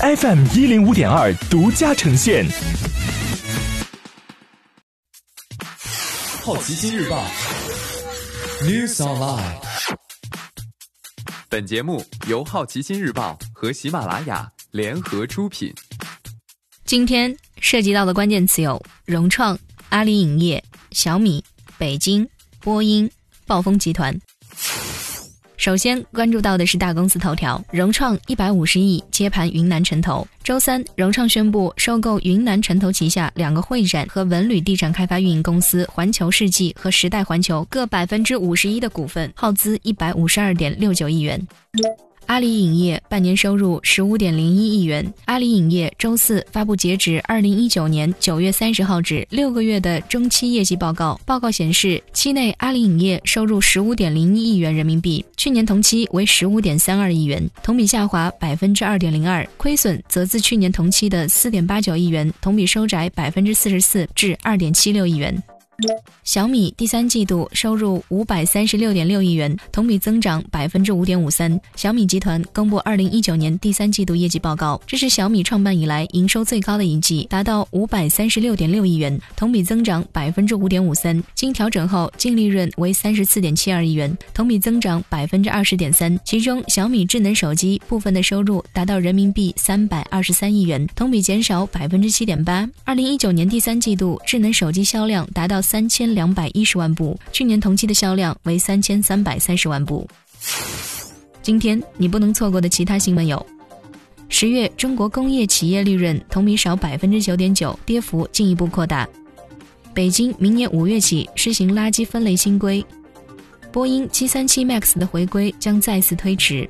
FM 一零五点二独家呈现。好奇心日报，News Online。本节目由好奇心日报和喜马拉雅联合出品。今天涉及到的关键词有：融创、阿里影业、小米、北京、波音、暴风集团。首先关注到的是大公司头条，融创一百五十亿接盘云南城投。周三，融创宣布收购云南城投旗下两个会展和文旅地产开发运营公司环球世纪和时代环球各百分之五十一的股份，耗资一百五十二点六九亿元。阿里影业半年收入十五点零一亿元。阿里影业周四发布截止二零一九年九月三十号止六个月的中期业绩报告。报告显示，期内阿里影业收入十五点零一亿元人民币，去年同期为十五点三二亿元，同比下滑百分之二点零二。亏损则自去年同期的四点八九亿元，同比收窄百分之四十四至二点七六亿元。小米第三季度收入五百三十六点六亿元，同比增长百分之五点五三。小米集团公布二零一九年第三季度业绩报告，这是小米创办以来营收最高的一季，达到五百三十六点六亿元，同比增长百分之五点五三。经调整后净利润为三十四点七二亿元，同比增长百分之二十点三。其中，小米智能手机部分的收入达到人民币三百二十三亿元，同比减少百分之七点八。二零一九年第三季度智能手机销量达到。三千两百一十万部，去年同期的销量为三千三百三十万部。今天你不能错过的其他新闻有：十月中国工业企业利润同比少百分之九点九，跌幅进一步扩大；北京明年五月起实行垃圾分类新规；波音七三七 MAX 的回归将再次推迟；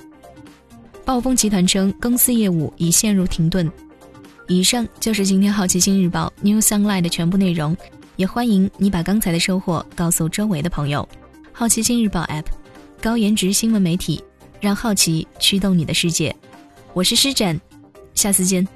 暴风集团称公司业务已陷入停顿。以上就是今天好奇心日报 New Sunlight 的全部内容。也欢迎你把刚才的收获告诉周围的朋友。好奇心日报 App，高颜值新闻媒体，让好奇驱动你的世界。我是施展，下次见。